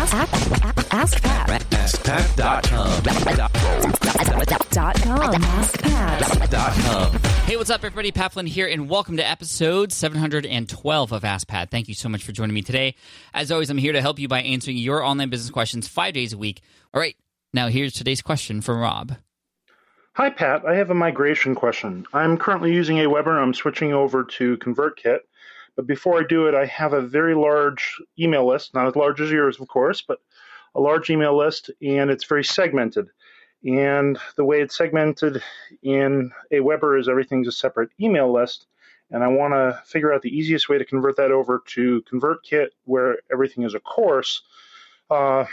Ask, ask, ask Pat. AskPat.com. Dot com. AskPat. Hey, what's up, everybody? Pat Flynn here, and welcome to episode 712 of Ask Pat. Thank you so much for joining me today. As always, I'm here to help you by answering your online business questions five days a week. All right, now here's today's question from Rob. Hi, Pat. I have a migration question. I'm currently using Aweber. I'm switching over to ConvertKit. But before I do it, I have a very large email list, not as large as yours, of course, but a large email list, and it's very segmented. And the way it's segmented in Aweber is everything's a separate email list. And I want to figure out the easiest way to convert that over to ConvertKit, where everything is a course, uh,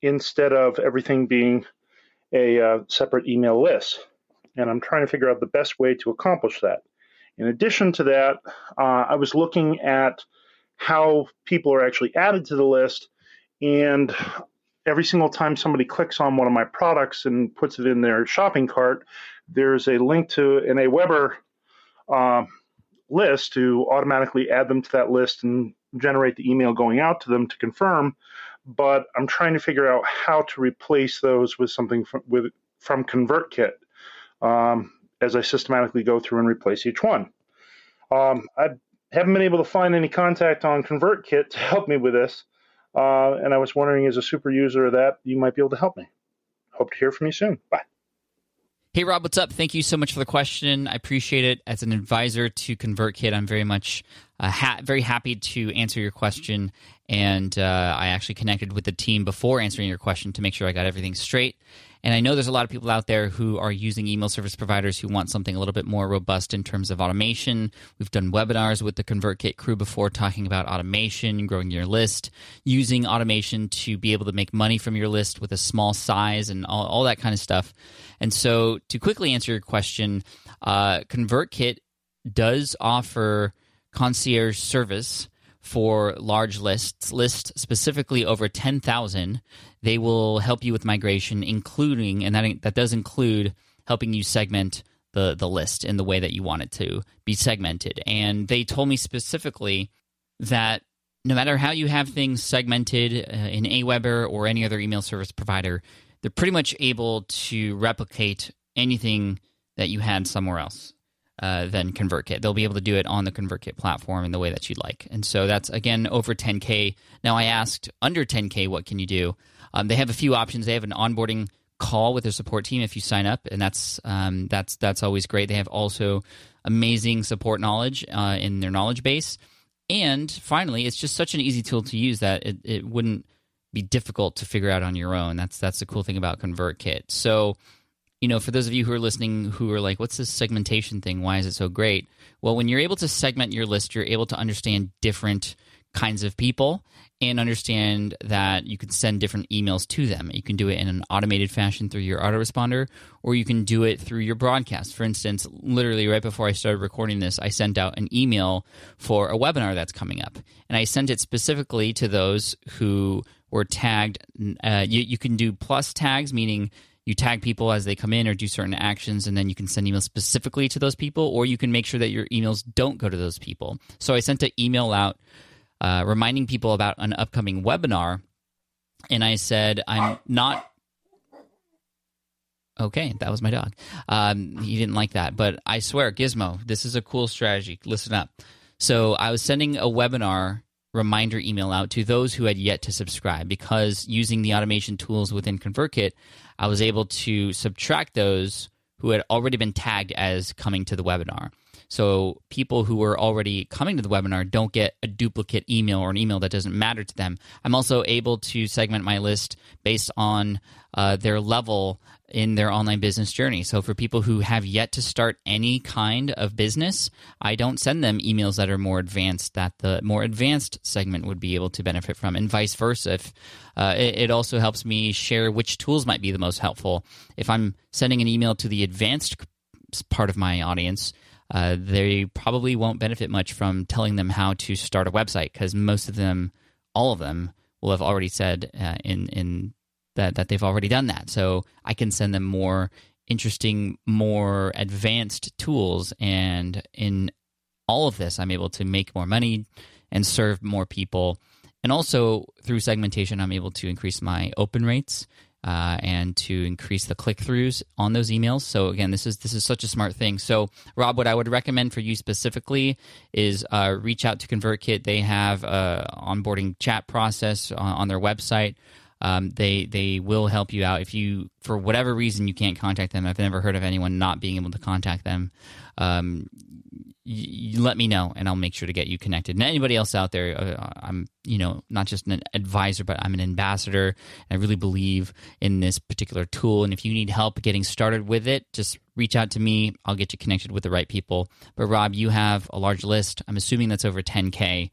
instead of everything being a uh, separate email list. And I'm trying to figure out the best way to accomplish that. In addition to that, uh, I was looking at how people are actually added to the list, and every single time somebody clicks on one of my products and puts it in their shopping cart, there's a link to an Aweber uh, list to automatically add them to that list and generate the email going out to them to confirm. But I'm trying to figure out how to replace those with something from, with from ConvertKit um, as I systematically go through and replace each one. Um, I haven't been able to find any contact on ConvertKit to help me with this. Uh, and I was wondering, as a super user of that, you might be able to help me. Hope to hear from you soon. Bye. Hey, Rob, what's up? Thank you so much for the question. I appreciate it. As an advisor to ConvertKit, I'm very much uh, ha- very happy to answer your question. And uh, I actually connected with the team before answering your question to make sure I got everything straight. And I know there's a lot of people out there who are using email service providers who want something a little bit more robust in terms of automation. We've done webinars with the ConvertKit crew before talking about automation, growing your list, using automation to be able to make money from your list with a small size and all, all that kind of stuff. And so, to quickly answer your question, uh, ConvertKit does offer concierge service for large lists, lists specifically over 10,000. They will help you with migration, including, and that, that does include helping you segment the, the list in the way that you want it to be segmented. And they told me specifically that no matter how you have things segmented uh, in Aweber or any other email service provider, they're pretty much able to replicate anything that you had somewhere else uh, than ConvertKit. They'll be able to do it on the ConvertKit platform in the way that you'd like. And so that's again over 10k. Now I asked under 10k, what can you do? Um, they have a few options. They have an onboarding call with their support team if you sign up, and that's um, that's that's always great. They have also amazing support knowledge uh, in their knowledge base. And finally, it's just such an easy tool to use that it, it wouldn't be difficult to figure out on your own. That's that's the cool thing about ConvertKit. So you know, for those of you who are listening who are like, what's this segmentation thing? Why is it so great? Well, when you're able to segment your list, you're able to understand different kinds of people and understand that you can send different emails to them. You can do it in an automated fashion through your autoresponder, or you can do it through your broadcast. For instance, literally right before I started recording this, I sent out an email for a webinar that's coming up. And I sent it specifically to those who were tagged. Uh, you, you can do plus tags, meaning you tag people as they come in or do certain actions and then you can send emails specifically to those people or you can make sure that your emails don't go to those people. So i sent an email out uh, reminding people about an upcoming webinar and i said i'm not okay that was my dog. Um, he didn't like that but i swear gizmo this is a cool strategy. Listen up. So i was sending a webinar reminder email out to those who had yet to subscribe because using the automation tools within ConvertKit, I was able to subtract those who had already been tagged as coming to the webinar. So people who are already coming to the webinar don't get a duplicate email or an email that doesn't matter to them. I'm also able to segment my list based on uh, their level in their online business journey. So for people who have yet to start any kind of business, I don't send them emails that are more advanced that the more advanced segment would be able to benefit from, and vice versa. If uh, it, it also helps me share which tools might be the most helpful. If I'm sending an email to the advanced part of my audience, uh, they probably won't benefit much from telling them how to start a website because most of them, all of them, will have already said uh, in in that that they've already done that. So I can send them more interesting, more advanced tools, and in all of this, I'm able to make more money and serve more people And also through segmentation, I'm able to increase my open rates uh, and to increase the click throughs on those emails. So again, this is this is such a smart thing. So Rob, what I would recommend for you specifically is uh, reach out to ConvertKit. They have a onboarding chat process on, on their website. Um, they they will help you out if you for whatever reason you can't contact them. I've never heard of anyone not being able to contact them. Um, you, let me know and I'll make sure to get you connected. And anybody else out there, uh, I'm, you know, not just an advisor, but I'm an ambassador. I really believe in this particular tool. And if you need help getting started with it, just reach out to me. I'll get you connected with the right people. But Rob, you have a large list. I'm assuming that's over 10K.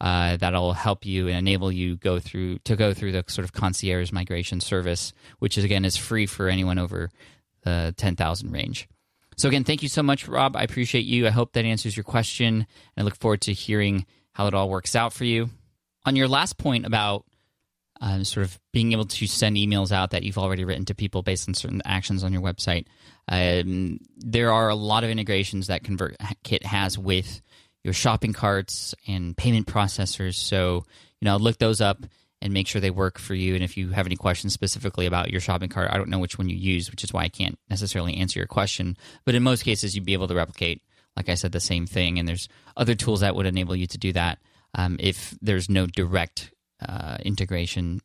Uh, that'll help you and enable you go through to go through the sort of concierge migration service, which is again is free for anyone over the 10,000 range. So, again, thank you so much, Rob. I appreciate you. I hope that answers your question. And I look forward to hearing how it all works out for you. On your last point about uh, sort of being able to send emails out that you've already written to people based on certain actions on your website, um, there are a lot of integrations that ConvertKit has with your shopping carts and payment processors. So, you know, look those up and make sure they work for you. And if you have any questions specifically about your shopping cart, I don't know which one you use, which is why I can't necessarily answer your question. But in most cases, you'd be able to replicate, like I said, the same thing. And there's other tools that would enable you to do that um, if there's no direct uh, integration.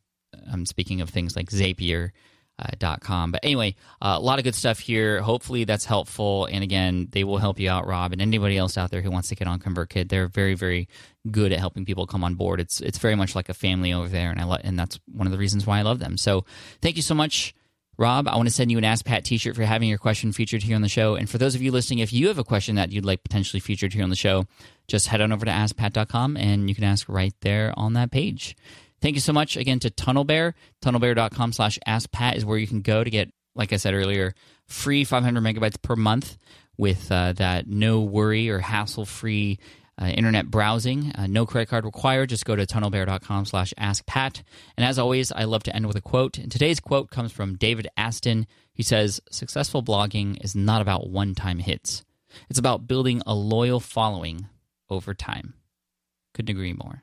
I'm speaking of things like Zapier uh, .com. But anyway, uh, a lot of good stuff here. Hopefully that's helpful. And again, they will help you out, Rob, and anybody else out there who wants to get on ConvertKit. They're very, very good at helping people come on board. It's it's very much like a family over there, and I lo- and that's one of the reasons why I love them. So thank you so much. Rob, I want to send you an Ask Pat t shirt for having your question featured here on the show. And for those of you listening, if you have a question that you'd like potentially featured here on the show, just head on over to askpat.com and you can ask right there on that page. Thank you so much again to TunnelBear. TunnelBear.com slash AskPat is where you can go to get, like I said earlier, free 500 megabytes per month with uh, that no worry or hassle free uh, internet browsing. Uh, no credit card required. Just go to tunnelbear.com slash askpat. And as always, I love to end with a quote. And today's quote comes from David Aston. He says, Successful blogging is not about one time hits, it's about building a loyal following over time. Couldn't agree more.